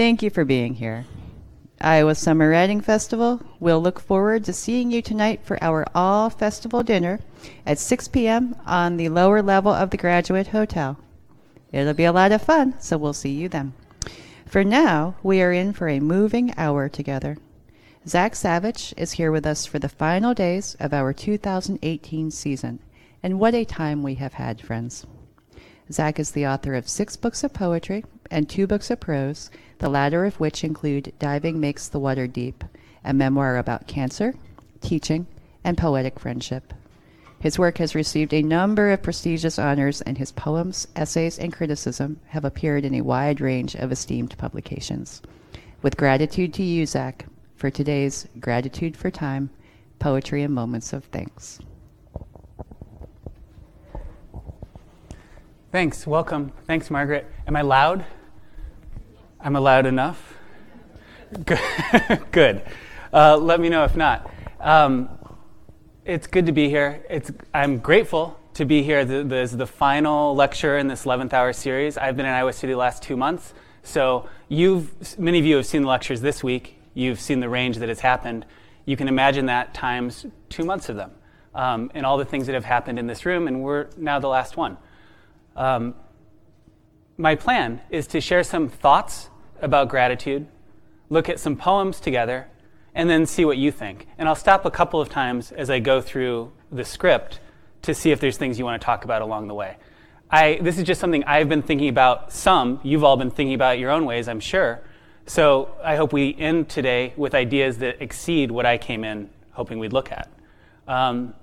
Thank you for being here. Iowa Summer Writing Festival. We'll look forward to seeing you tonight for our all festival dinner at 6 p.m. on the lower level of the Graduate Hotel. It'll be a lot of fun, so we'll see you then. For now, we are in for a moving hour together. Zach Savich is here with us for the final days of our 2018 season, and what a time we have had, friends. Zach is the author of six books of poetry and two books of prose, the latter of which include Diving Makes the Water Deep, a memoir about cancer, teaching, and poetic friendship. His work has received a number of prestigious honors, and his poems, essays, and criticism have appeared in a wide range of esteemed publications. With gratitude to you, Zach, for today's Gratitude for Time, Poetry and Moments of Thanks. Thanks. Welcome. Thanks, Margaret. Am I loud? I'm allowed enough? Good. good. Uh, let me know if not. Um, it's good to be here. It's, I'm grateful to be here. This is the final lecture in this 11th hour series. I've been in Iowa City the last two months. So you've, many of you have seen the lectures this week. You've seen the range that has happened. You can imagine that times two months of them um, and all the things that have happened in this room, and we're now the last one. Um, my plan is to share some thoughts about gratitude, look at some poems together, and then see what you think. And I'll stop a couple of times as I go through the script to see if there's things you want to talk about along the way. I, this is just something I've been thinking about some. You've all been thinking about your own ways, I'm sure. So I hope we end today with ideas that exceed what I came in hoping we'd look at. Um,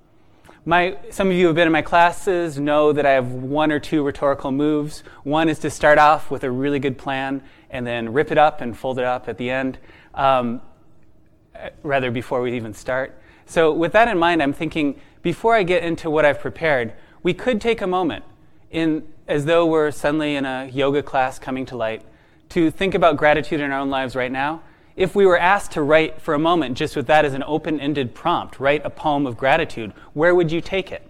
my, some of you who have been in my classes know that I have one or two rhetorical moves. One is to start off with a really good plan and then rip it up and fold it up at the end, um, rather before we even start. So, with that in mind, I'm thinking before I get into what I've prepared, we could take a moment, in, as though we're suddenly in a yoga class coming to light, to think about gratitude in our own lives right now if we were asked to write for a moment, just with that as an open ended prompt, write a poem of gratitude, where would you take it?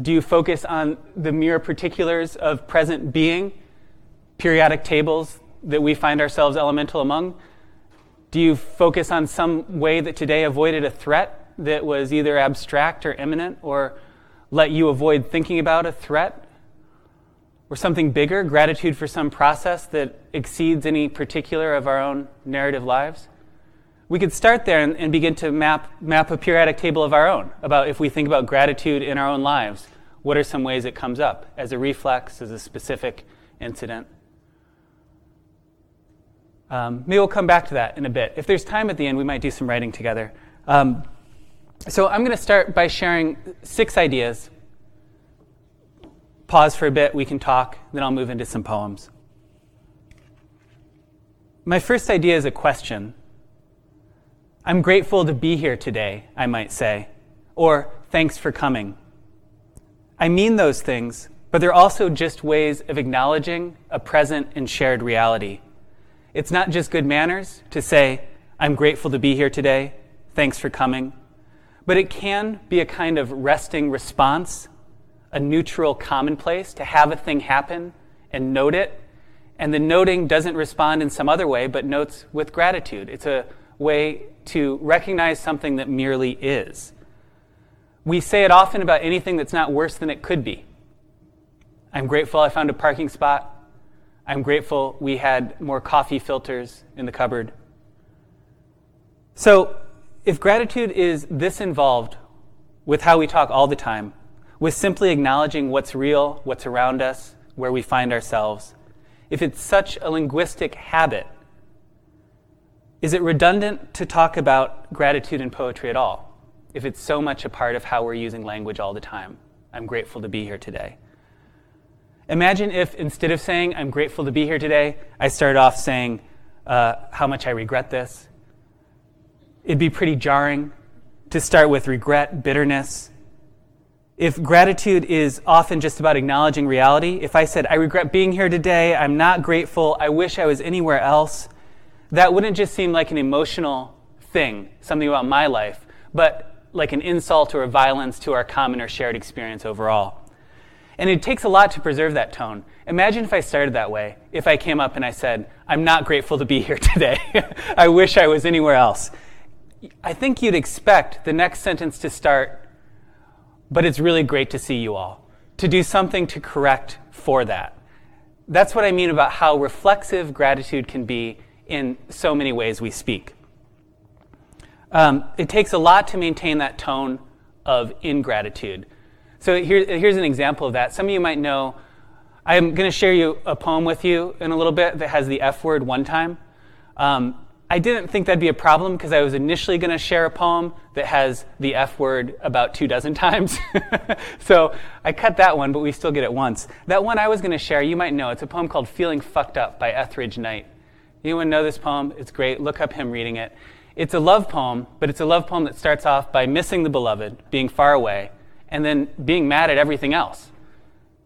Do you focus on the mere particulars of present being, periodic tables that we find ourselves elemental among? Do you focus on some way that today avoided a threat that was either abstract or imminent, or let you avoid thinking about a threat or something bigger, gratitude for some process that exceeds any particular of our own narrative lives? We could start there and, and, begin to map, map a periodic table of our own about if we think about gratitude in our own lives, what are some ways it comes up as a reflex, as a specific incident? Um, maybe we'll come back to that in a bit. If there's time at the end, we might do some writing together. Um, so I'm going to start by sharing six ideas pause for a bit, we can talk, then I'll move into some poems. My first idea is a question. I'm grateful to be here today, I might say, or thanks for coming. I mean those things, but they're also just ways of acknowledging a present and shared reality. It's not just good manners to say, I'm grateful to be here today, thanks for coming, but it can be a kind of resting response a neutral commonplace to have a thing happen and note it. And the noting doesn't respond in some other way, but notes with gratitude. It's a way to recognize something that merely is. We say it often about anything that's not worse than it could be. I'm grateful I found a parking spot. I'm grateful we had more coffee filters in the cupboard. So, if gratitude is this involved with how we talk all the time, with simply acknowledging what's real, what's around us, where we find ourselves, if it's such a linguistic habit, is it redundant to talk about gratitude in poetry at all? If it's so much a part of how we're using language all the time, I'm grateful to be here today. Imagine if instead of saying, I'm grateful to be here today, I started off saying, uh, how much I regret this. It'd be pretty jarring to start with regret, bitterness, if gratitude is often just about acknowledging reality, if I said, I regret being here today, I'm not grateful, I wish I was anywhere else, that wouldn't just seem like an emotional thing, something about my life, but like an insult or a violence to our common or shared experience overall. And it takes a lot to preserve that tone. Imagine if I started that way. If I came up and I said, I'm not grateful to be here today. I wish I was anywhere else. I think you'd expect the next sentence to start, but it's really great to see you all. To do something to correct for that. That's what I mean about how reflexive gratitude can be in so many ways we speak. Um, it takes a lot to maintain that tone of ingratitude. So here, here's an example of that. Some of you might know, I'm going to share you a poem with you in a little bit that has the F word one time. Um, I didn't think that'd be a problem because I was initially going to share a poem that has the F word about two dozen times. so I cut that one, but we still get it once. That one I was going to share, you might know. It's a poem called Feeling Fucked Up by Etheridge Knight. Anyone know this poem? It's great. Look up him reading it. It's a love poem, but it's a love poem that starts off by missing the beloved, being far away, and then being mad at everything else.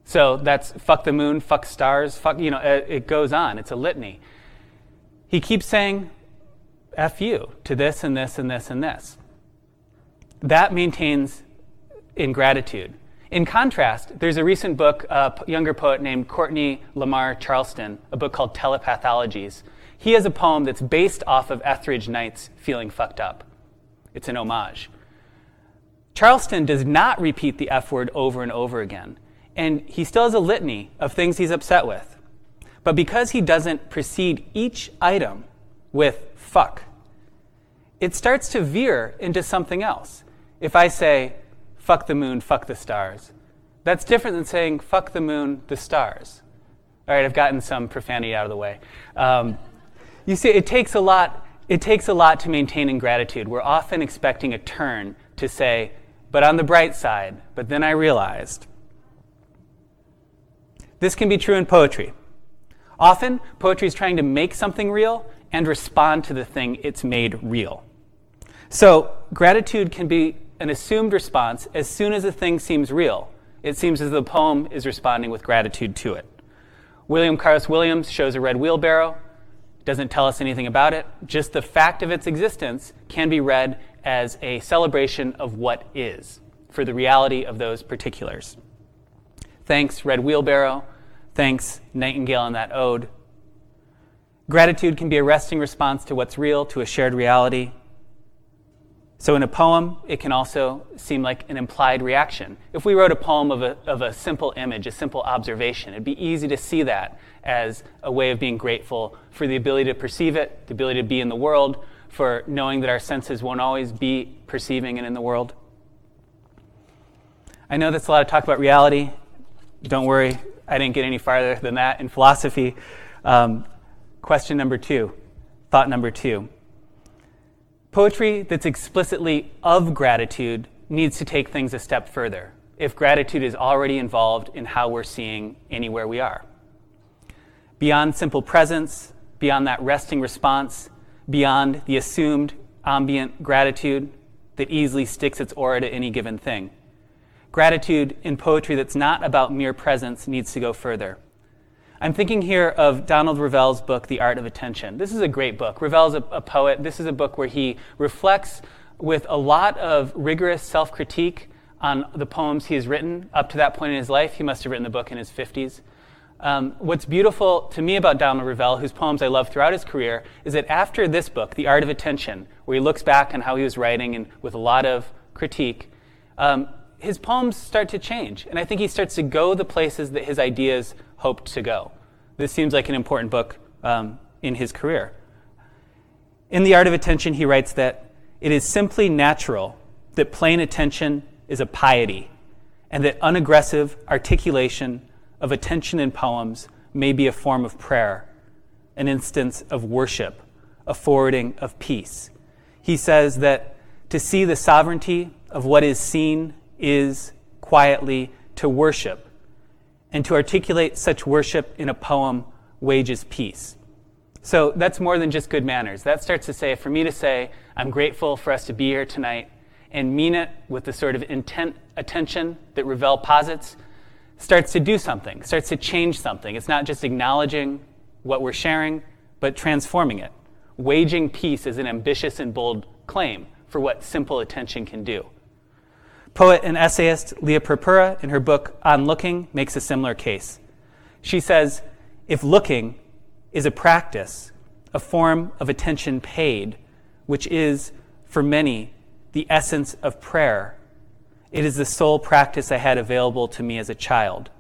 So that's fuck the moon, fuck stars, fuck, you know, it, it goes on. It's a litany. He keeps saying, F you to this and this and this and this. That maintains ingratitude. In contrast, there's a recent book, a younger poet named Courtney Lamar Charleston, a book called Telepathologies. He has a poem that's based off of Etheridge Knight's Feeling Fucked Up. It's an homage. Charleston does not repeat the F word over and over again, and he still has a litany of things he's upset with. But because he doesn't precede each item with fuck, it starts to veer into something else. If I say, fuck the moon, fuck the stars, that's different than saying, fuck the moon, the stars. All right, I've gotten some profanity out of the way. Um, you see, it takes a lot. It takes a lot to maintain ingratitude. We're often expecting a turn to say, but on the bright side, but then I realized. This can be true in poetry. Often, poetry is trying to make something real and respond to the thing it's made real. So, gratitude can be an assumed response as soon as a thing seems real. It seems as the poem is responding with gratitude to it. William Carlos Williams shows a red wheelbarrow, doesn't tell us anything about it. Just the fact of its existence can be read as a celebration of what is for the reality of those particulars. Thanks, Red Wheelbarrow. Thanks, Nightingale in that ode. Gratitude can be a resting response to what's real, to a shared reality. So, in a poem, it can also seem like an implied reaction. If we wrote a poem of a, of a simple image, a simple observation, it'd be easy to see that as a way of being grateful for the ability to perceive it, the ability to be in the world, for knowing that our senses won't always be perceiving and in the world. I know that's a lot of talk about reality. Don't worry, I didn't get any farther than that in philosophy. Um, question number two, thought number two. Poetry that's explicitly of gratitude needs to take things a step further if gratitude is already involved in how we're seeing anywhere we are. Beyond simple presence, beyond that resting response, beyond the assumed ambient gratitude that easily sticks its aura to any given thing. Gratitude in poetry that's not about mere presence needs to go further. I'm thinking here of Donald Revell's book, The Art of Attention. This is a great book. Revell's a, a poet. This is a book where he reflects with a lot of rigorous self critique on the poems he has written. Up to that point in his life, he must have written the book in his 50s. Um, what's beautiful to me about Donald Revell, whose poems I love throughout his career, is that after this book, The Art of Attention, where he looks back on how he was writing and with a lot of critique, um, his poems start to change. And I think he starts to go the places that his ideas hoped to go. This seems like an important book um, in his career. In The Art of Attention, he writes that it is simply natural that plain attention is a piety, and that unaggressive articulation of attention in poems may be a form of prayer, an instance of worship, a forwarding of peace. He says that to see the sovereignty of what is seen is quietly to worship, and to articulate such worship in a poem wages peace. So that's more than just good manners. That starts to say, for me to say, I'm grateful for us to be here tonight and mean it with the sort of intent attention that Revell posits, starts to do something, starts to change something. It's not just acknowledging what we're sharing, but transforming it. Waging peace is an ambitious and bold claim for what simple attention can do. Poet and essayist Lia Purpura, in her book On Looking, makes a similar case. She says if looking is a practice, a form of attention paid, which is, for many, the essence of prayer, it is the sole practice I had available to me as a child.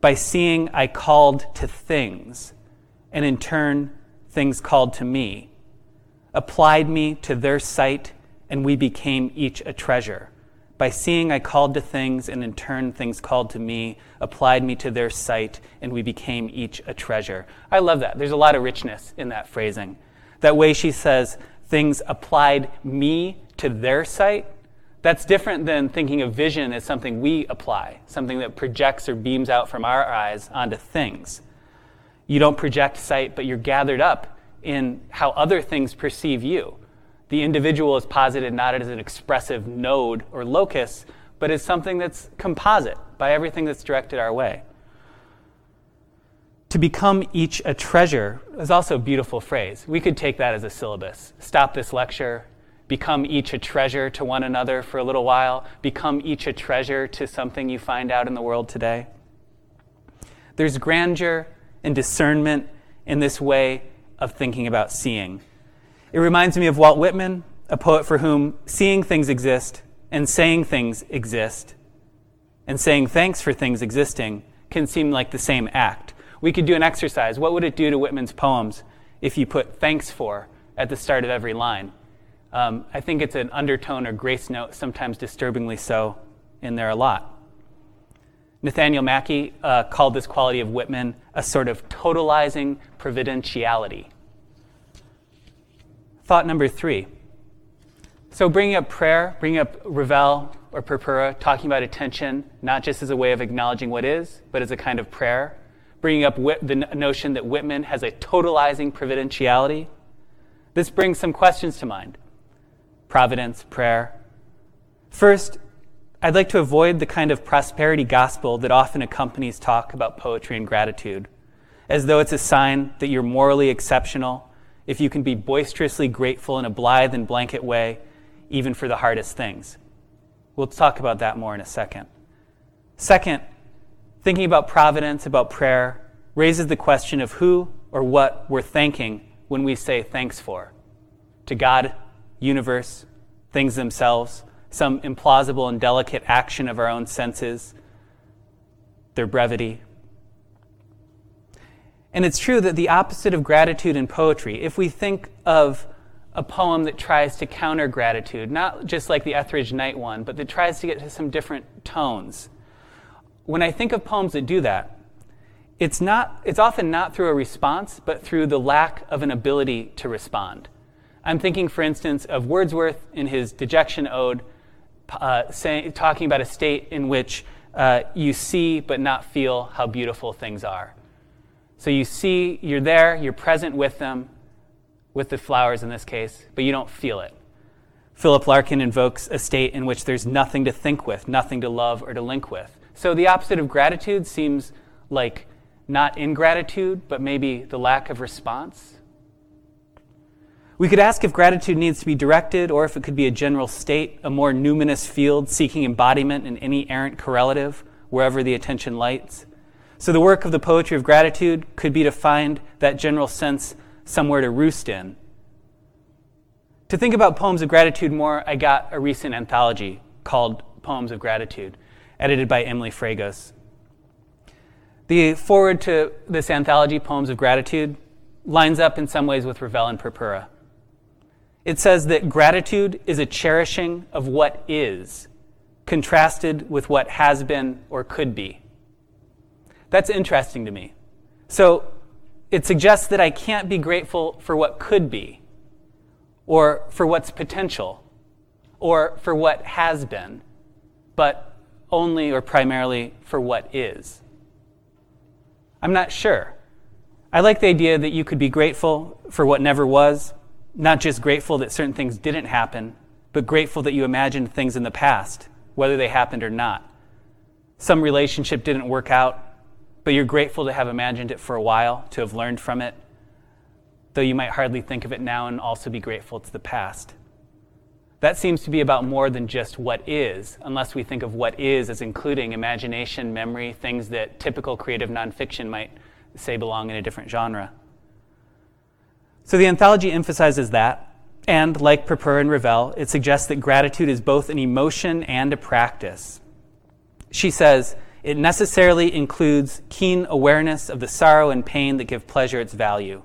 By seeing, I called to things, and in turn, things called to me, applied me to their sight, and we became each a treasure. By seeing, I called to things, and in turn, things called to me, applied me to their sight, and we became each a treasure. I love that. There's a lot of richness in that phrasing. That way she says, things applied me to their sight. That's different than thinking of vision as something we apply, something that projects or beams out from our eyes onto things. You don't project sight, but you're gathered up in how other things perceive you the individual is posited not as an expressive node or locus, but as something that's composite by everything that's directed our way. To become each a treasure is also a beautiful phrase. We could take that as a syllabus. Stop this lecture, become each a treasure to one another for a little while, become each a treasure to something you find out in the world today. There's grandeur and discernment in this way of thinking about seeing. It reminds me of Walt Whitman, a poet for whom seeing things exist and saying things exist and saying thanks for things existing can seem like the same act. We could do an exercise. What would it do to Whitman's poems if you put thanks for at the start of every line? Um, I think it's an undertone or grace note, sometimes disturbingly so, in there a lot. Nathaniel Mackey uh, called this quality of Whitman a sort of totalizing providentiality. Thought number three. So, bringing up prayer, bringing up Revell or Purpura, talking about attention, not just as a way of acknowledging what is, but as a kind of prayer. Bringing up the notion that Whitman has a totalizing providentiality. This brings some questions to mind providence, prayer. First, I'd like to avoid the kind of prosperity gospel that often accompanies talk about poetry and gratitude, as though it's a sign that you're morally exceptional if you can be boisterously grateful in a blithe and blanket way, even for the hardest things. We'll talk about that more in a second. Second, thinking about providence, about prayer, raises the question of who or what we're thanking when we say thanks for. To God, universe, things themselves, some implausible and delicate action of our own senses, their brevity, and it's true that the opposite of gratitude in poetry, if we think of a poem that tries to counter gratitude, not just like the Etheridge Knight one, but that tries to get to some different tones. When I think of poems that do that, it's, not, it's often not through a response, but through the lack of an ability to respond. I'm thinking, for instance, of Wordsworth in his Dejection Ode, uh, saying, talking about a state in which uh, you see but not feel how beautiful things are. So you see, you're there, you're present with them, with the flowers in this case, but you don't feel it. Philip Larkin invokes a state in which there's nothing to think with, nothing to love or to link with. So the opposite of gratitude seems like not ingratitude, but maybe the lack of response. We could ask if gratitude needs to be directed or if it could be a general state, a more numinous field seeking embodiment in any errant correlative, wherever the attention lights. So, the work of the poetry of gratitude could be to find that general sense somewhere to roost in. To think about poems of gratitude more, I got a recent anthology called Poems of Gratitude, edited by Emily Fragos. The foreword to this anthology, Poems of Gratitude, lines up in some ways with Revell and Purpura. It says that gratitude is a cherishing of what is, contrasted with what has been or could be. That's interesting to me. So it suggests that I can't be grateful for what could be, or for what's potential, or for what has been, but only or primarily for what is. I'm not sure. I like the idea that you could be grateful for what never was, not just grateful that certain things didn't happen, but grateful that you imagined things in the past, whether they happened or not. Some relationship didn't work out, but you're grateful to have imagined it for a while, to have learned from it, though you might hardly think of it now and also be grateful it's the past. that seems to be about more than just what is, unless we think of what is as including imagination, memory, things that typical creative nonfiction might say belong in a different genre. So the anthology emphasizes that, and like Purpur and Revell, it suggests that gratitude is both an emotion and a practice. She says, it necessarily includes keen awareness of the sorrow and pain that give pleasure its value.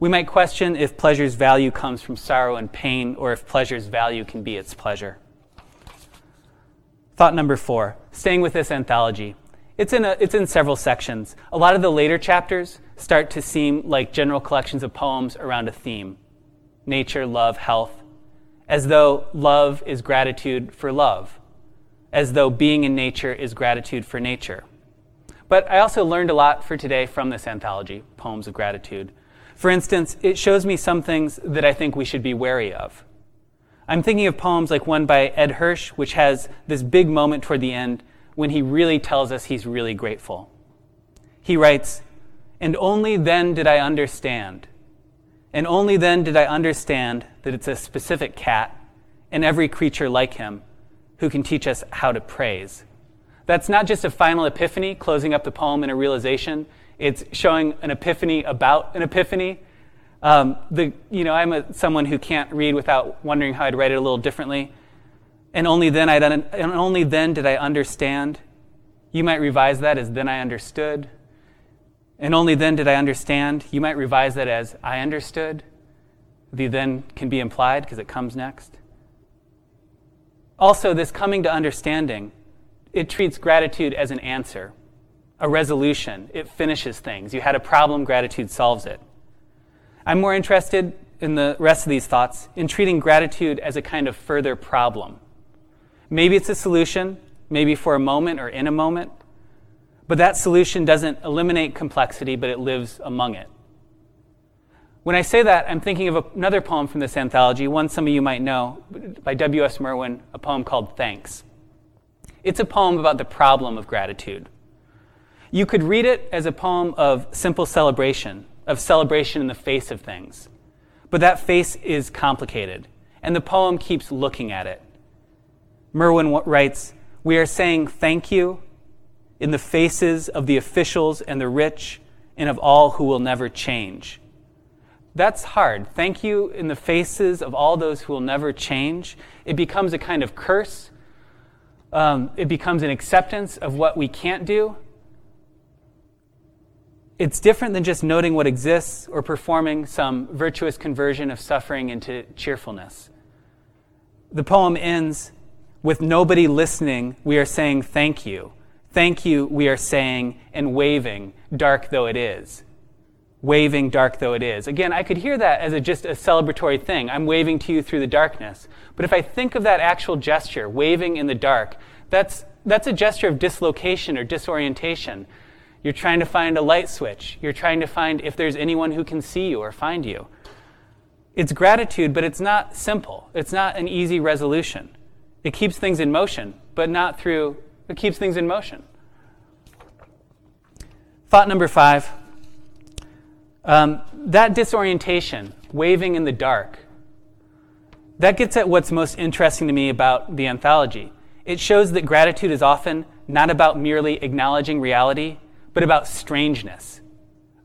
We might question if pleasure's value comes from sorrow and pain, or if pleasure's value can be its pleasure. Thought number four, staying with this anthology. It's in, a, it's in several sections. A lot of the later chapters start to seem like general collections of poems around a theme nature, love, health, as though love is gratitude for love, as though being in nature is gratitude for nature. But I also learned a lot for today from this anthology, Poems of Gratitude. For instance, it shows me some things that I think we should be wary of. I'm thinking of poems like one by Ed Hirsch, which has this big moment toward the end when he really tells us he's really grateful. He writes, And only then did I understand. And only then did I understand that it's a specific cat and every creature like him who can teach us how to praise. That's not just a final epiphany, closing up the poem in a realization. It's showing an epiphany about an epiphany. Um, the, you know, I'm a, someone who can't read without wondering how I'd write it a little differently. And only then, I'd, and only then did I understand. You might revise that as then I understood. And only then did I understand. You might revise that as I understood. The then can be implied because it comes next. Also, this coming to understanding, it treats gratitude as an answer a resolution. It finishes things. You had a problem, gratitude solves it. I'm more interested in the rest of these thoughts in treating gratitude as a kind of further problem. Maybe it's a solution, maybe for a moment or in a moment, but that solution doesn't eliminate complexity, but it lives among it. When I say that, I'm thinking of another poem from this anthology, one some of you might know, by W.S. Merwin, a poem called Thanks. It's a poem about the problem of gratitude. You could read it as a poem of simple celebration, of celebration in the face of things. But that face is complicated, and the poem keeps looking at it. Merwin writes, We are saying thank you in the faces of the officials and the rich and of all who will never change. That's hard. Thank you in the faces of all those who will never change. It becomes a kind of curse. Um, it becomes an acceptance of what we can't do it's different than just noting what exists or performing some virtuous conversion of suffering into cheerfulness. The poem ends with nobody listening, we are saying thank you. Thank you, we are saying, and waving, dark though it is. Waving, dark though it is. Again, I could hear that as a, just a celebratory thing. I'm waving to you through the darkness. But if I think of that actual gesture, waving in the dark, that's, that's a gesture of dislocation or disorientation. You're trying to find a light switch. You're trying to find if there's anyone who can see you or find you. It's gratitude, but it's not simple. It's not an easy resolution. It keeps things in motion, but not through, it keeps things in motion. Thought number five um, that disorientation, waving in the dark, that gets at what's most interesting to me about the anthology. It shows that gratitude is often not about merely acknowledging reality, but about strangeness,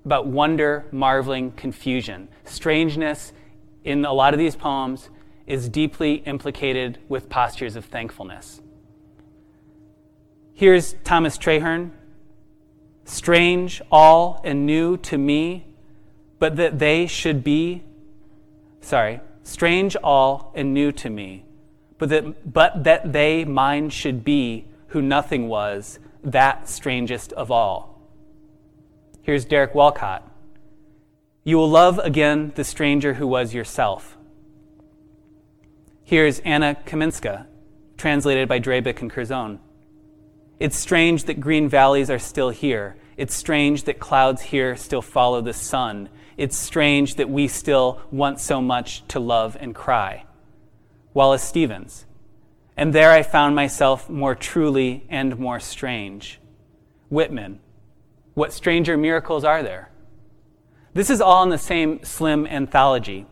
about wonder, marveling, confusion. Strangeness in a lot of these poems is deeply implicated with postures of thankfulness. Here's Thomas Traherne Strange, all, and new to me, but that they should be, sorry, strange, all, and new to me, but that, but that they mine should be who nothing was, that strangest of all. Here's Derek Walcott. You will love again the stranger who was yourself. Here's Anna Kamienska, translated by Drabik and Curzon. It's strange that green valleys are still here. It's strange that clouds here still follow the sun. It's strange that we still want so much to love and cry. Wallace Stevens. And there I found myself more truly and more strange. Whitman. What stranger miracles are there? This is all in the same slim anthology.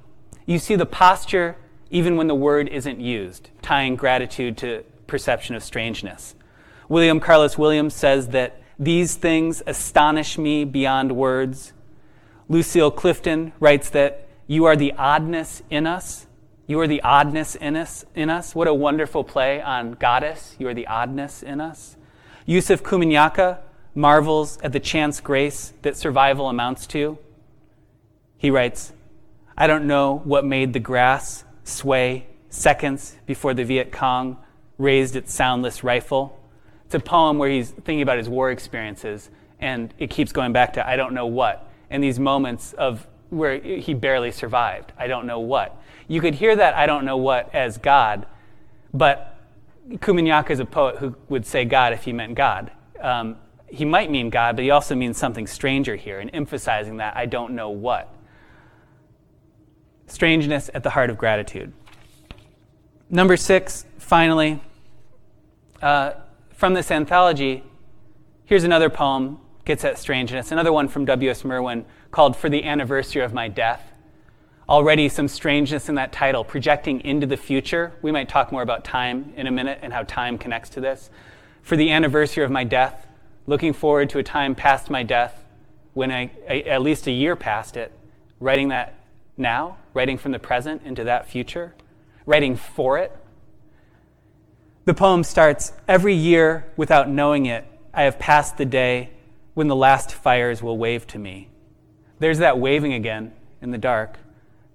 You see the posture even when the word isn't used, tying gratitude to perception of strangeness. William Carlos Williams says that these things astonish me beyond words. Lucille Clifton writes that you are the oddness in us. You are the oddness in us. In us. What a wonderful play on goddess. You are the oddness in us. Yusef Komunyakaa marvels at the chance grace that survival amounts to. He writes, I don't know what made the grass sway seconds before the Viet Cong raised its soundless rifle. It's a poem where he's thinking about his war experiences, and it keeps going back to I don't know what, and these moments of where he barely survived. I don't know what. You could hear that I don't know what as God, but Komunyakaa is a poet who would say God if he meant God. Um, he might mean God, but he also means something stranger here, and emphasizing that I don't know what. Strangeness at the heart of gratitude. Number six, finally, uh, from this anthology, here's another poem, gets at strangeness, another one from W.S. Merwin called For the Anniversary of My Death. Already some strangeness in that title, projecting into the future. We might talk more about time in a minute and how time connects to this. For the anniversary of my death, looking forward to a time past my death when I, I at least a year past it, writing that now, writing from the present into that future, writing for it. The poem starts Every year, without knowing it, I have passed the day when the last fires will wave to me. There's that waving again in the dark.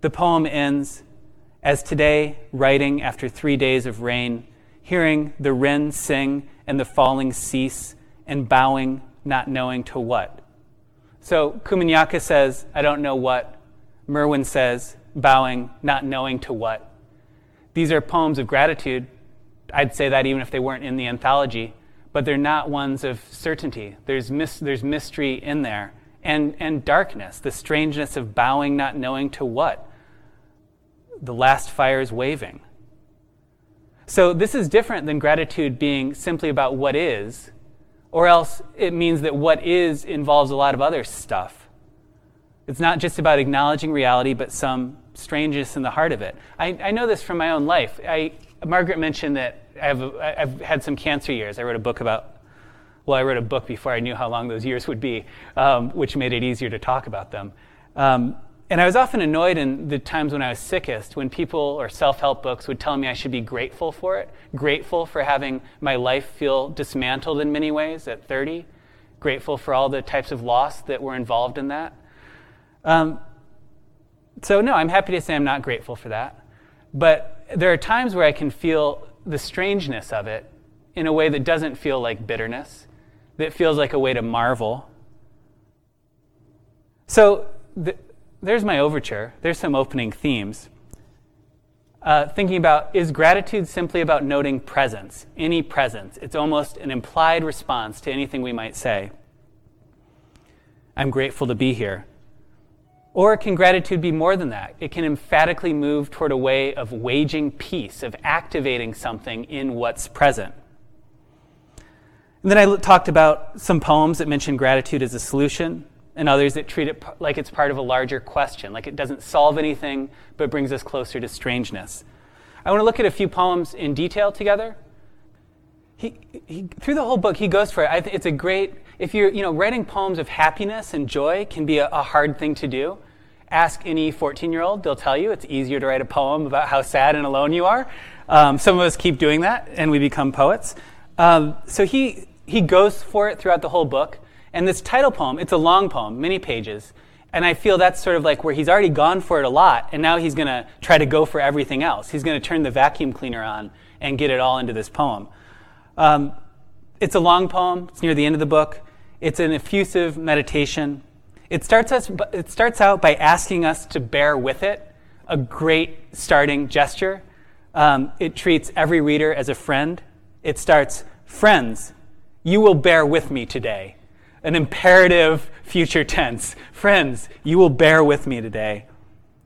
The poem ends as today, writing after three days of rain, hearing the wren sing and the falling cease, and bowing, not knowing to what. So Komunyakaa says, I don't know what. Merwin says, bowing, not knowing to what. These are poems of gratitude. I'd say that even if they weren't in the anthology, but they're not ones of certainty. There's, mis- there's mystery in there and, and darkness, the strangeness of bowing, not knowing to what. The last fire is waving. So, this is different than gratitude being simply about what is, or else it means that what is involves a lot of other stuff. It's not just about acknowledging reality, but some strangeness in the heart of it. I, I know this from my own life. I, Margaret mentioned that I have, I've had some cancer years. I wrote a book about, well, I wrote a book before I knew how long those years would be, um, which made it easier to talk about them. Um, and I was often annoyed in the times when I was sickest when people or self help books would tell me I should be grateful for it, grateful for having my life feel dismantled in many ways at 30, grateful for all the types of loss that were involved in that. Um, so, no, I'm happy to say I'm not grateful for that. But there are times where I can feel the strangeness of it in a way that doesn't feel like bitterness, that feels like a way to marvel. So, the, there's my overture. There's some opening themes. Uh, thinking about is gratitude simply about noting presence, any presence? It's almost an implied response to anything we might say. I'm grateful to be here. Or can gratitude be more than that? It can emphatically move toward a way of waging peace, of activating something in what's present. And then I talked about some poems that mention gratitude as a solution, and others that treat it like it's part of a larger question, like it doesn't solve anything but brings us closer to strangeness. I want to look at a few poems in detail together. He, he, through the whole book, he goes for it. it's a great, if you're, you know, writing poems of happiness and joy can be a, a hard thing to do. Ask any 14 year old, they'll tell you it's easier to write a poem about how sad and alone you are. Um, some of us keep doing that and we become poets. Um, so he, he goes for it throughout the whole book. And this title poem, it's a long poem, many pages. And I feel that's sort of like where he's already gone for it a lot, and now he's going to try to go for everything else. He's going to turn the vacuum cleaner on and get it all into this poem. Um, it's a long poem, it's near the end of the book. It's an effusive meditation. It starts, us, it starts out by asking us to bear with it, a great starting gesture. Um, it treats every reader as a friend. It starts, Friends, you will bear with me today an imperative future tense. Friends, you will bear with me today.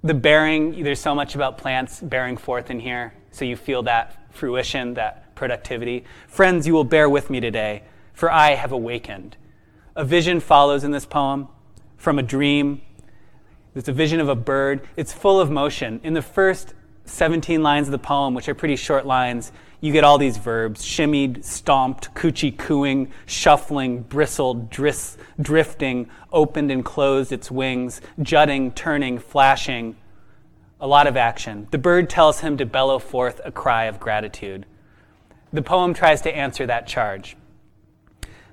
The bearing, there's so much about plants bearing forth in here, so you feel that fruition, that productivity. Friends, you will bear with me today, for I have awakened. A vision follows in this poem from a dream. It's a vision of a bird. It's full of motion. In the first 17 lines of the poem, which are pretty short lines, you get all these verbs shimmied, stomped, coochie cooing, shuffling, bristled, dris- drifting, opened and closed its wings, jutting, turning, flashing. A lot of action. The bird tells him to bellow forth a cry of gratitude. The poem tries to answer that charge.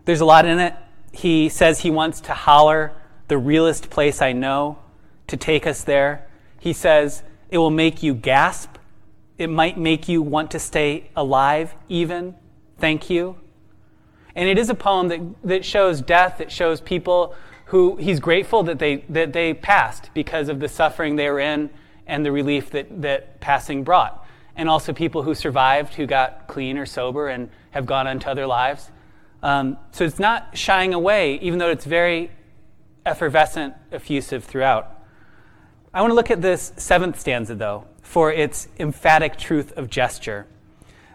There's a lot in it. He says he wants to holler, the realest place I know, to take us there. He says, it will make you gasp. It might make you want to stay alive, even. Thank you. And it is a poem that, that shows death, that shows people who he's grateful that they, that they passed because of the suffering they were in and the relief that, that passing brought. And also people who survived, who got clean or sober and have gone on to other lives. Um, so it's not shying away, even though it's very effervescent, effusive throughout. I want to look at this seventh stanza, though, for its emphatic truth of gesture.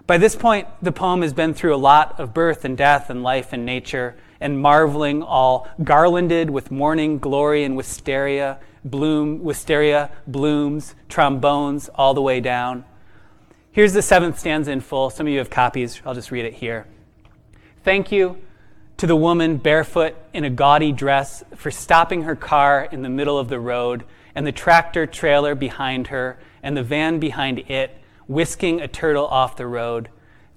By this point, the poem has been through a lot of birth and death and life and nature, and marveling, all garlanded with morning glory and wisteria, bloom, wisteria, blooms, trombones, all the way down. Here's the seventh stanza in full. Some of you have copies. I'll just read it here. Thank you to the woman barefoot in a gaudy dress for stopping her car in the middle of the road and the tractor trailer behind her, and the van behind it, whisking a turtle off the road.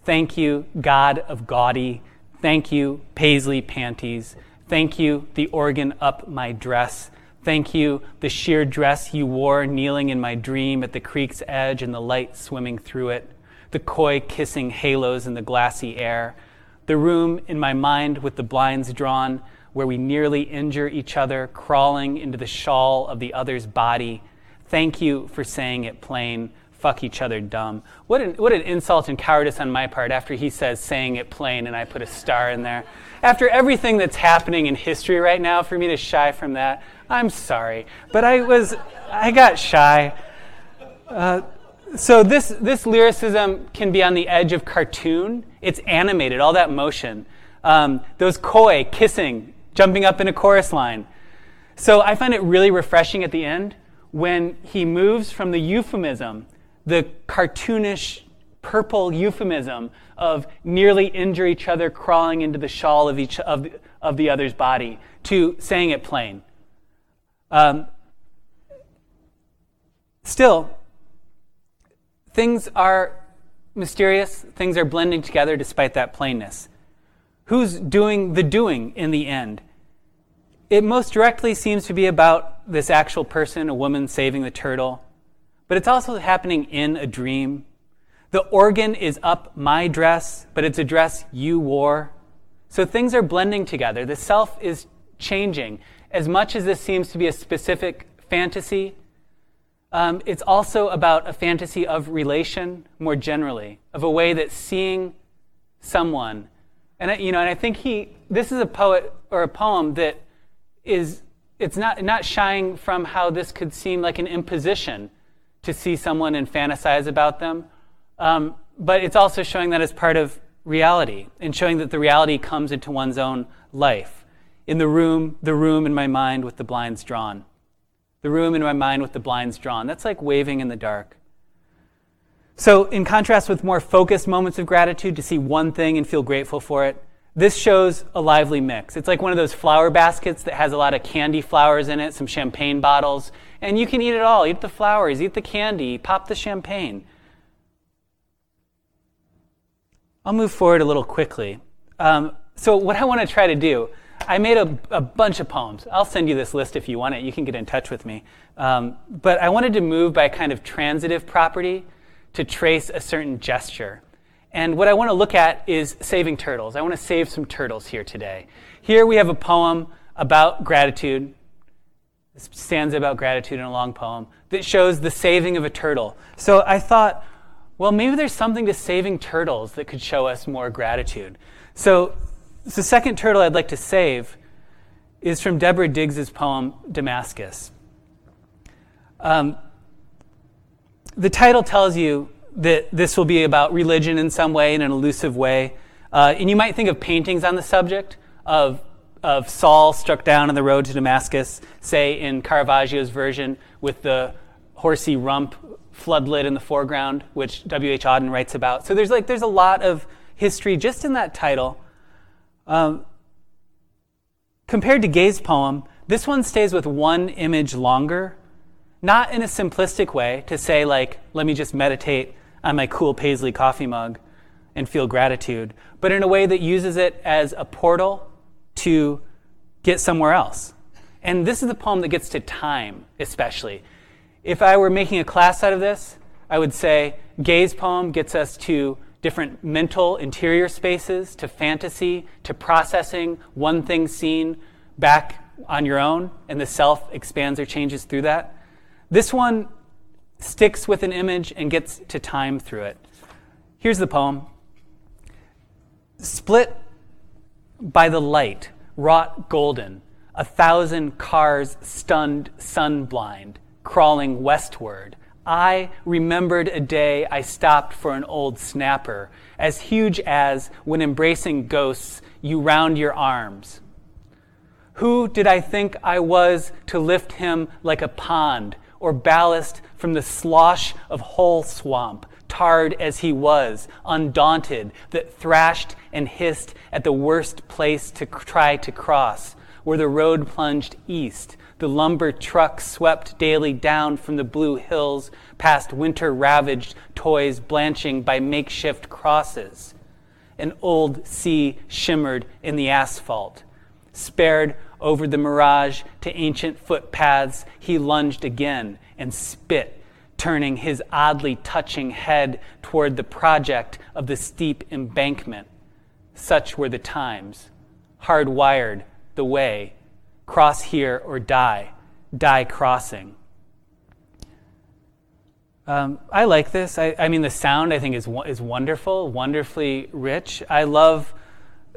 Thank you, God of gaudy. Thank you, paisley panties. Thank you, the organ up my dress. Thank you, the sheer dress you wore kneeling in my dream at the creek's edge and the light swimming through it, the koi kissing halos in the glassy air, the room in my mind with the blinds drawn, where we nearly injure each other, crawling into the shawl of the other's body. Thank you for saying it plain. Fuck each other dumb. What an, what an insult and cowardice on my part after he says saying it plain and I put a star in there. After everything that's happening in history right now, for me to shy from that, I'm sorry. But I was, I got shy. Uh, so this, this lyricism can be on the edge of cartoon. It's animated, all that motion. Um, those koi, kissing, jumping up in a chorus line. So I find it really refreshing at the end when he moves from the euphemism, the cartoonish purple euphemism of nearly injure each other crawling into the shawl of each of the, of the other's body to saying it plain. Um, still, things are mysterious, things are blending together despite that plainness. Who's doing the doing in the end? It most directly seems to be about this actual person, a woman saving the turtle, but it's also happening in a dream. The organ is up my dress, but it's a dress you wore. So things are blending together. The self is changing. As much as this seems to be a specific fantasy, um, it's also about a fantasy of relation more generally, of a way that seeing someone and I, you know, and I think he this is a poet or a poem that is it's not not shying from how this could seem like an imposition to see someone and fantasize about them, um, but it's also showing that as part of reality and showing that the reality comes into one's own life. In the room, the room in my mind with the blinds drawn. The room in my mind with the blinds drawn. That's like waving in the dark. So, in contrast with more focused moments of gratitude, to see one thing and feel grateful for it, this shows a lively mix. It's like one of those flower baskets that has a lot of candy flowers in it, some champagne bottles, and you can eat it all. Eat the flowers, eat the candy, pop the champagne. I'll move forward a little quickly. Um, so, what I want to try to do, I made a, a, bunch of poems. I'll send you this list if you want it. You can get in touch with me. Um, but I wanted to move by a kind of transitive property to trace a certain gesture. And what I want to look at is saving turtles. I want to save some turtles here today. Here we have a poem about gratitude. This stanza about gratitude in a long poem that shows the saving of a turtle. So I thought, well, maybe there's something to saving turtles that could show us more gratitude. So the second turtle I'd like to save is from Deborah Digges's poem, Damascus. Um, the title tells you that this will be about religion in some way, in an elusive way. Uh, and you might think of paintings on the subject of, of Saul struck down on the road to Damascus, say in Caravaggio's version with the horsey rump floodlit in the foreground, which W.H. Auden writes about. So there's like there's a lot of history just in that title. Um, compared to Gay's poem, this one stays with one image longer, not in a simplistic way to say like, let me just meditate on my cool paisley coffee mug and feel gratitude, but in a way that uses it as a portal to get somewhere else. And this is the poem that gets to time, especially. If I were making a class out of this, I would say Gay's poem gets us to different mental interior spaces, to fantasy, to processing one thing seen back on your own, and the self expands or changes through that. This one sticks with an image and gets to time through it. Here's the poem Split by the light, wrought golden, a thousand cars stunned sun blind crawling westward. I remembered a day I stopped for an old snapper, as huge as, when embracing ghosts, you round your arms. Who did I think I was to lift him like a pond or ballast from the slosh of whole swamp, tarred as he was, undaunted, that thrashed and hissed at the worst place to try to cross, where the road plunged east, the lumber truck swept daily down from the blue hills past winter ravaged toys blanching by makeshift crosses. An old sea shimmered in the asphalt. Spared over the mirage to ancient footpaths, he lunged again and spit, turning his oddly touching head toward the project of the steep embankment. Such were the times. Hardwired the way cross here or die, die crossing. Um, I like this. I, I, mean, the sound I think is is wonderful, wonderfully rich. I love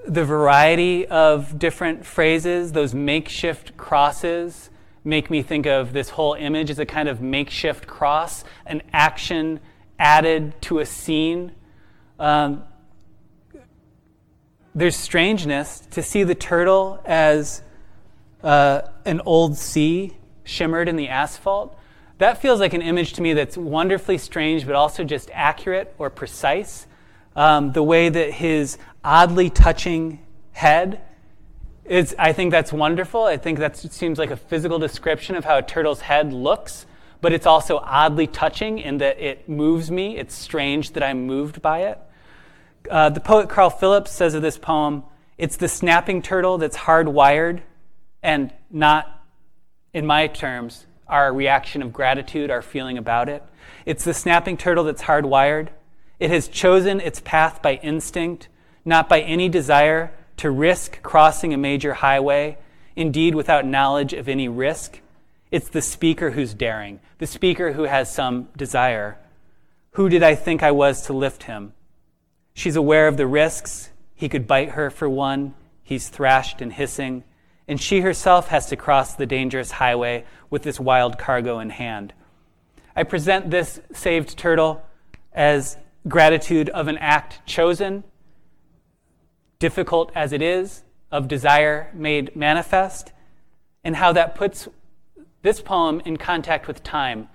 the variety of different phrases. Those makeshift crosses make me think of this whole image as a kind of makeshift cross, an action added to a scene. Um, there's strangeness to see the turtle as uh, an old sea shimmered in the asphalt. That feels like an image to me that's wonderfully strange, but also just accurate or precise. Um, the way that his oddly touching head is, I think that's wonderful. I think that seems like a physical description of how a turtle's head looks, but it's also oddly touching in that it moves me. It's strange that I'm moved by it. Uh, the poet Carl Phillips says of this poem, it's the snapping turtle that's hardwired and not, in my terms, our reaction of gratitude, our feeling about it. It's the snapping turtle that's hardwired. It has chosen its path by instinct, not by any desire to risk crossing a major highway, indeed without knowledge of any risk. It's the speaker who's daring, the speaker who has some desire. Who did I think I was to lift him? She's aware of the risks. He could bite her for one. He's thrashed and hissing and she herself has to cross the dangerous highway with this wild cargo in hand. I present this saved turtle as gratitude of an act chosen, difficult as it is, of desire made manifest, and how that puts this poem in contact with time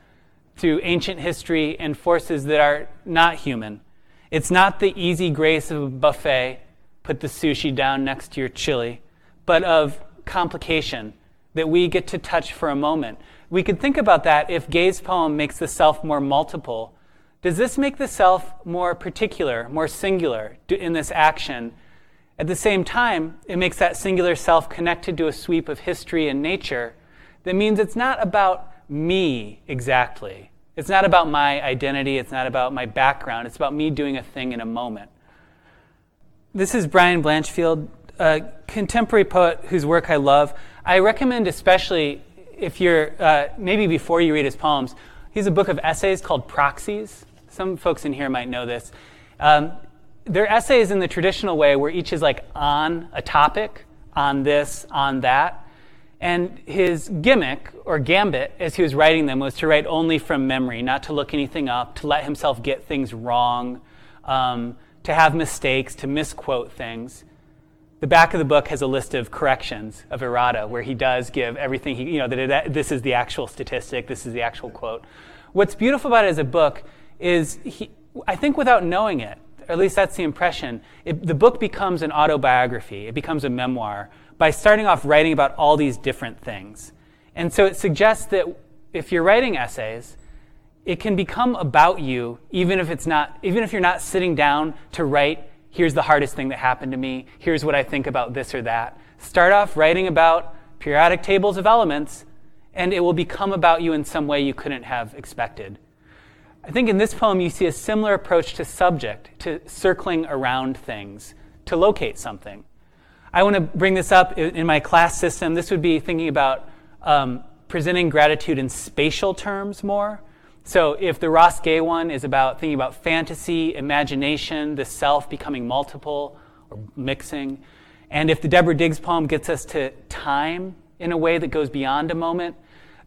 through ancient history and forces that are not human. It's not the easy grace of a buffet, put the sushi down next to your chili, but of complication that we get to touch for a moment. We could think about that if Gay's poem makes the self more multiple. Does this make the self more particular, more singular in this action? At the same time, it makes that singular self connected to a sweep of history and nature that means it's not about me exactly. It's not about my identity, it's not about my background, it's about me doing a thing in a moment. This is Brian Blanchfield a contemporary poet whose work I love. I recommend, especially if you're uh, maybe before you read his poems, he has a book of essays called Proxies. Some folks in here might know this. Um, they're essays in the traditional way where each is like on a topic, on this, on that. And his gimmick or gambit as he was writing them was to write only from memory, not to look anything up, to let himself get things wrong, um, to have mistakes, to misquote things. the back of the book has a list of corrections of errata where he does give everything he, you know, that it, this is the actual statistic, this is the actual quote. What's beautiful about it as a book is, he, I think without knowing it, or at least that's the impression, it, the book becomes an autobiography, it becomes a memoir by starting off writing about all these different things. And so it suggests that if you're writing essays, it can become about you even if it's not even if you're not sitting down to write here's the hardest thing that happened to me, here's what I think about this or that. Start off writing about periodic tables of elements, and it will become about you in some way you couldn't have expected. I think in this poem you see a similar approach to subject, to circling around things, to locate something. I want to bring this up in my class system. This would be thinking about um, presenting gratitude in spatial terms more. So if the Ross Gay one is about thinking about fantasy, imagination, the self becoming multiple or mixing, and if the Deborah Digges poem gets us to time in a way that goes beyond a moment,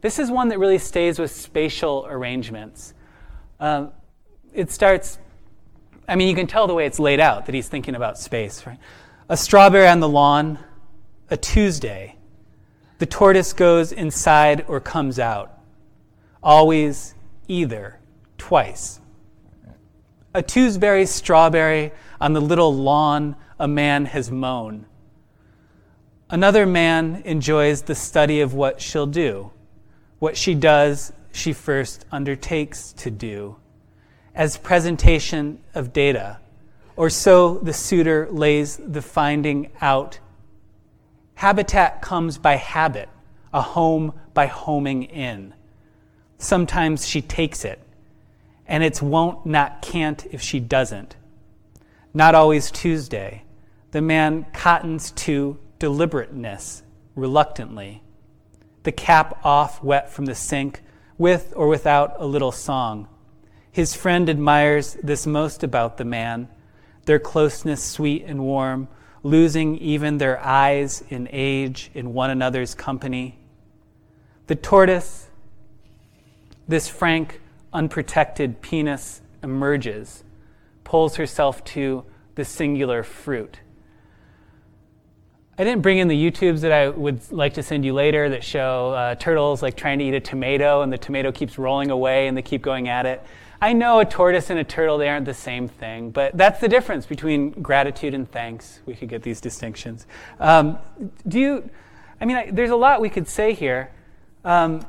this is one that really stays with spatial arrangements. Uh, it starts, I mean, you can tell the way it's laid out that he's thinking about space, right? A strawberry on the lawn, a Tuesday. The tortoise goes inside or comes out. Always either twice. A Tuesday strawberry on the little lawn a man has mown. Another man enjoys the study of what she'll do. What she does, she first undertakes to do, as presentation of data, or so the suitor lays the finding out. Habitat comes by habit, a home by homing in. Sometimes she takes it, and it's won't, not can't if she doesn't. Not always Tuesday. The man cottons to deliberateness reluctantly. The cap off wet from the sink, with or without a little song. His friend admires this most about the man their closeness sweet and warm, losing even their eyes in age in one another's company. The tortoise this frank, unprotected penis emerges, pulls herself to the singular fruit. I didn't bring in the YouTubes that I would like to send you later that show uh, turtles like trying to eat a tomato and the tomato keeps rolling away and they keep going at it. I know a tortoise and a turtle, they aren't the same thing, but that's the difference between gratitude and thanks. We could get these distinctions. Um, do you, I mean, I, there's a lot we could say here. Um,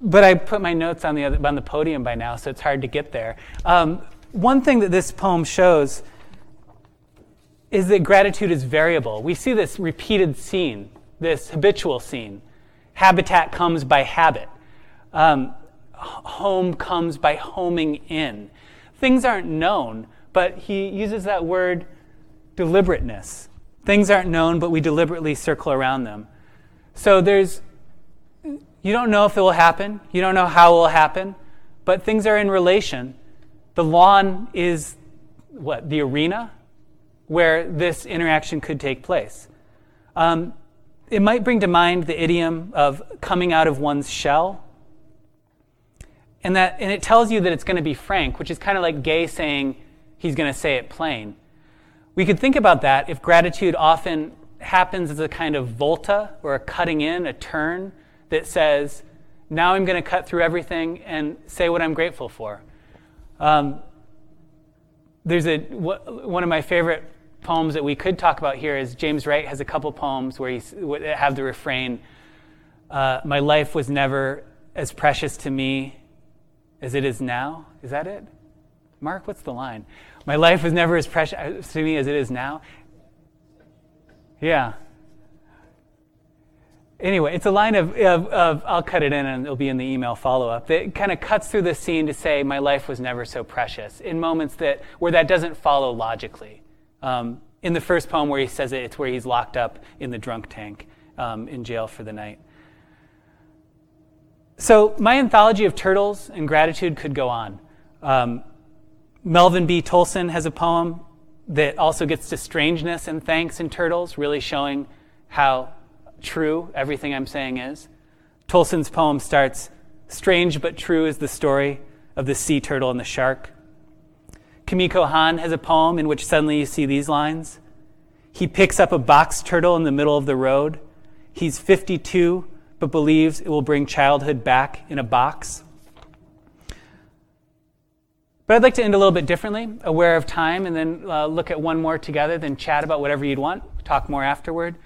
but I put my notes on the, other, on the podium by now, so it's hard to get there. Um, one thing that this poem shows is that gratitude is variable. We see this repeated scene, this habitual scene. Habitat comes by habit. Um, home comes by homing in. Things aren't known, but he uses that word deliberateness. Things aren't known, but we deliberately circle around them. So there's you don't know if it will happen, you don't know how it will happen, but things are in relation. The lawn is what? The arena where this interaction could take place. Um, it might bring to mind the idiom of coming out of one's shell. And, that, and it tells you that it's going to be frank, which is kind of like Gay saying he's going to say it plain. We could think about that if gratitude often happens as a kind of volta or a cutting in, a turn that says, now I'm going to cut through everything and say what I'm grateful for. Um, there's a one of my favorite poems that we could talk about here is James Wright has a couple poems where he have the refrain, uh, "My life was never as precious to me as it is now." Is that it? Mark, what's the line? My life was never as precious to me as it is now. Yeah, anyway, it's a line of, of, of, I'll cut it in and it'll be in the email follow up that kind of cuts through the scene to say, my life was never so precious in moments that, where that doesn't follow logically. Um, in the first poem where he says it, it's where he's locked up in the drunk tank um, in jail for the night. So, my anthology of turtles and gratitude could go on. Um, Melvin B. Tolson has a poem that also gets to strangeness and thanks in turtles, really showing how true everything I'm saying is. Tolson's poem starts Strange but true is the story of the sea turtle and the shark. Kimiko Hahn has a poem in which suddenly you see these lines He picks up a box turtle in the middle of the road. He's 52, but believes it will bring childhood back in a box. But I'd like to end a little bit differently, aware of time, and then uh, look at one more together, then chat about whatever you'd want, talk more afterward.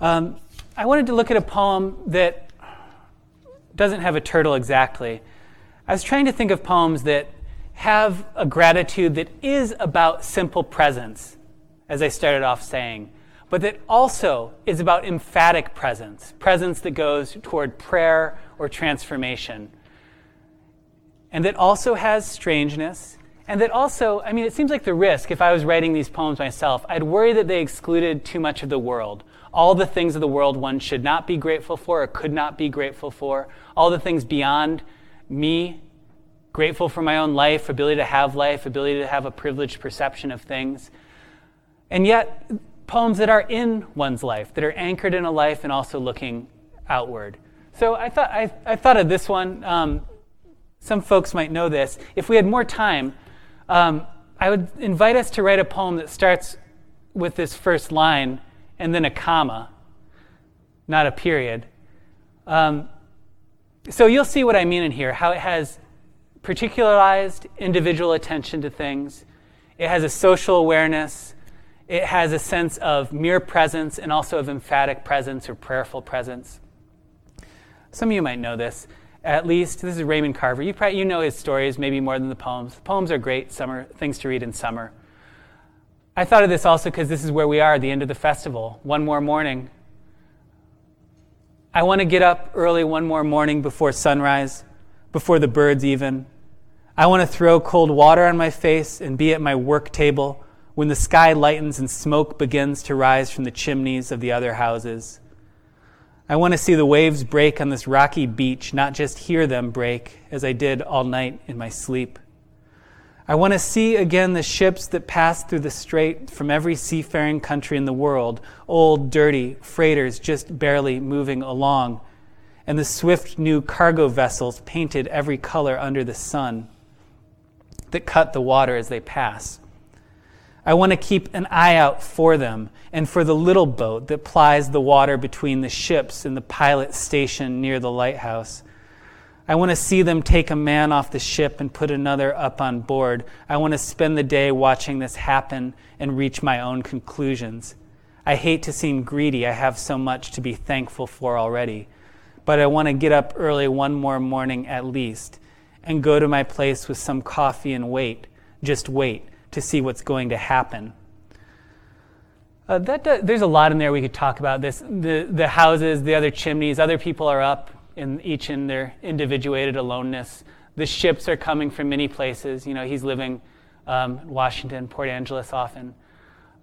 Um, I wanted to look at a poem that doesn't have a turtle exactly. I was trying to think of poems that have a gratitude that is about simple presence, as I started off saying, but that also is about emphatic presence, presence that goes toward prayer or transformation and that also has strangeness, and that also, I mean, it seems like the risk, if I was writing these poems myself, I'd worry that they excluded too much of the world. All the things of the world one should not be grateful for or could not be grateful for, all the things beyond me, grateful for my own life, ability to have life, ability to have a privileged perception of things. And yet, poems that are in one's life, that are anchored in a life and also looking outward. So I thought, I, I thought of this one. Um, some folks might know this. If we had more time, um, I would invite us to write a poem that starts with this first line and then a comma, not a period. Um, so you'll see what I mean in here, how it has particularized individual attention to things, it has a social awareness, it has a sense of mere presence and also of emphatic presence or prayerful presence. Some of you might know this at least. This is Raymond Carver. You, probably, you know his stories maybe more than the poems. The poems are great, summer things to read in summer. I thought of this also because this is where we are, the end of the festival. One more morning. I want to get up early one more morning before sunrise, before the birds even. I want to throw cold water on my face and be at my work table when the sky lightens and smoke begins to rise from the chimneys of the other houses. I want to see the waves break on this rocky beach, not just hear them break as I did all night in my sleep. I want to see again the ships that pass through the strait from every seafaring country in the world, old, dirty freighters just barely moving along, and the swift new cargo vessels painted every color under the sun that cut the water as they pass. I want to keep an eye out for them and for the little boat that plies the water between the ships and the pilot station near the lighthouse. I want to see them take a man off the ship and put another up on board. I want to spend the day watching this happen and reach my own conclusions. I hate to seem greedy. I have so much to be thankful for already. But I want to get up early one more morning at least and go to my place with some coffee and wait, just wait to see what's going to happen. Uh, that, uh, there's a lot in there we could talk about. This, the, the houses, the other chimneys, other people are up, in, each in their individuated aloneness. The ships are coming from many places. You know, he's living um, Washington, Port Angeles often.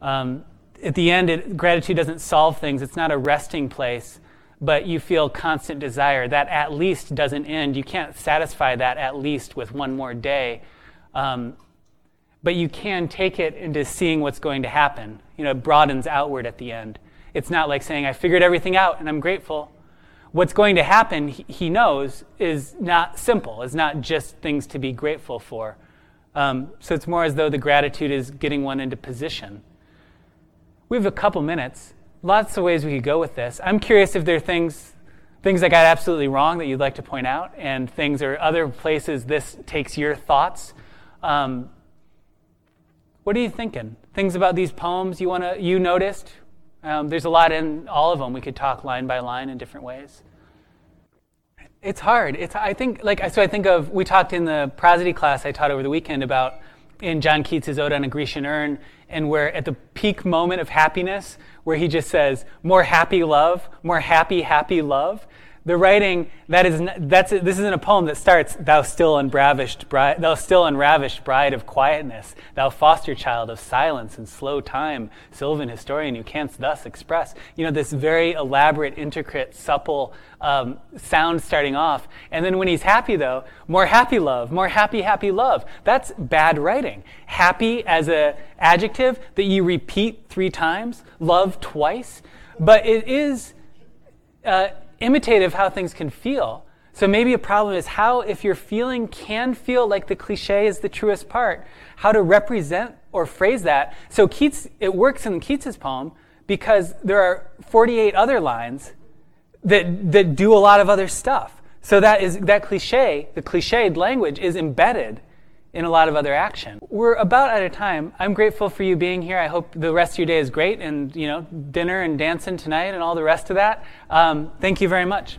Um, at the end, it, gratitude doesn't solve things. It's not a resting place, but you feel constant desire. That at least doesn't end. You can't satisfy that at least with one more day. Um, but you can take it into seeing what's going to happen. You know, it broadens outward at the end. It's not like saying, I figured everything out and I'm grateful. What's going to happen, he knows, is not simple. It's not just things to be grateful for. Um, so it's more as though the gratitude is getting one into position. We have a couple minutes. Lots of ways we could go with this. I'm curious if there are things, things I got absolutely wrong that you'd like to point out, and things or other places this takes your thoughts. Um, what are you thinking? Things about these poems you want to you noticed? Um, there's a lot in all of them. We could talk line by line in different ways. It's hard. It's I think like so. I think of we talked in the prosody class I taught over the weekend about in John Keats's Ode on a Grecian Urn, and where at the peak moment of happiness, where he just says, "More happy love, more happy, happy love." The writing that is that's this isn't a poem that starts thou still unravished bride thou still unravished bride of quietness thou foster child of silence and slow time sylvan historian who canst thus express. You know this very elaborate intricate supple um, sound starting off. And then when he's happy though more happy love more happy happy love. That's bad writing. Happy as a adjective that you repeat three times love twice. But it is uh, imitative how things can feel. So maybe a problem is how, if your feeling can feel like the cliche is the truest part, how to represent or phrase that. So Keats, it works in Keats's poem because there are 48 other lines that, that do a lot of other stuff. So that is that cliche, the cliched language is embedded in a lot of other action. We're about out of time. I'm grateful for you being here. I hope the rest of your day is great and, you know, dinner and dancing tonight and all the rest of that. Um, thank you very much.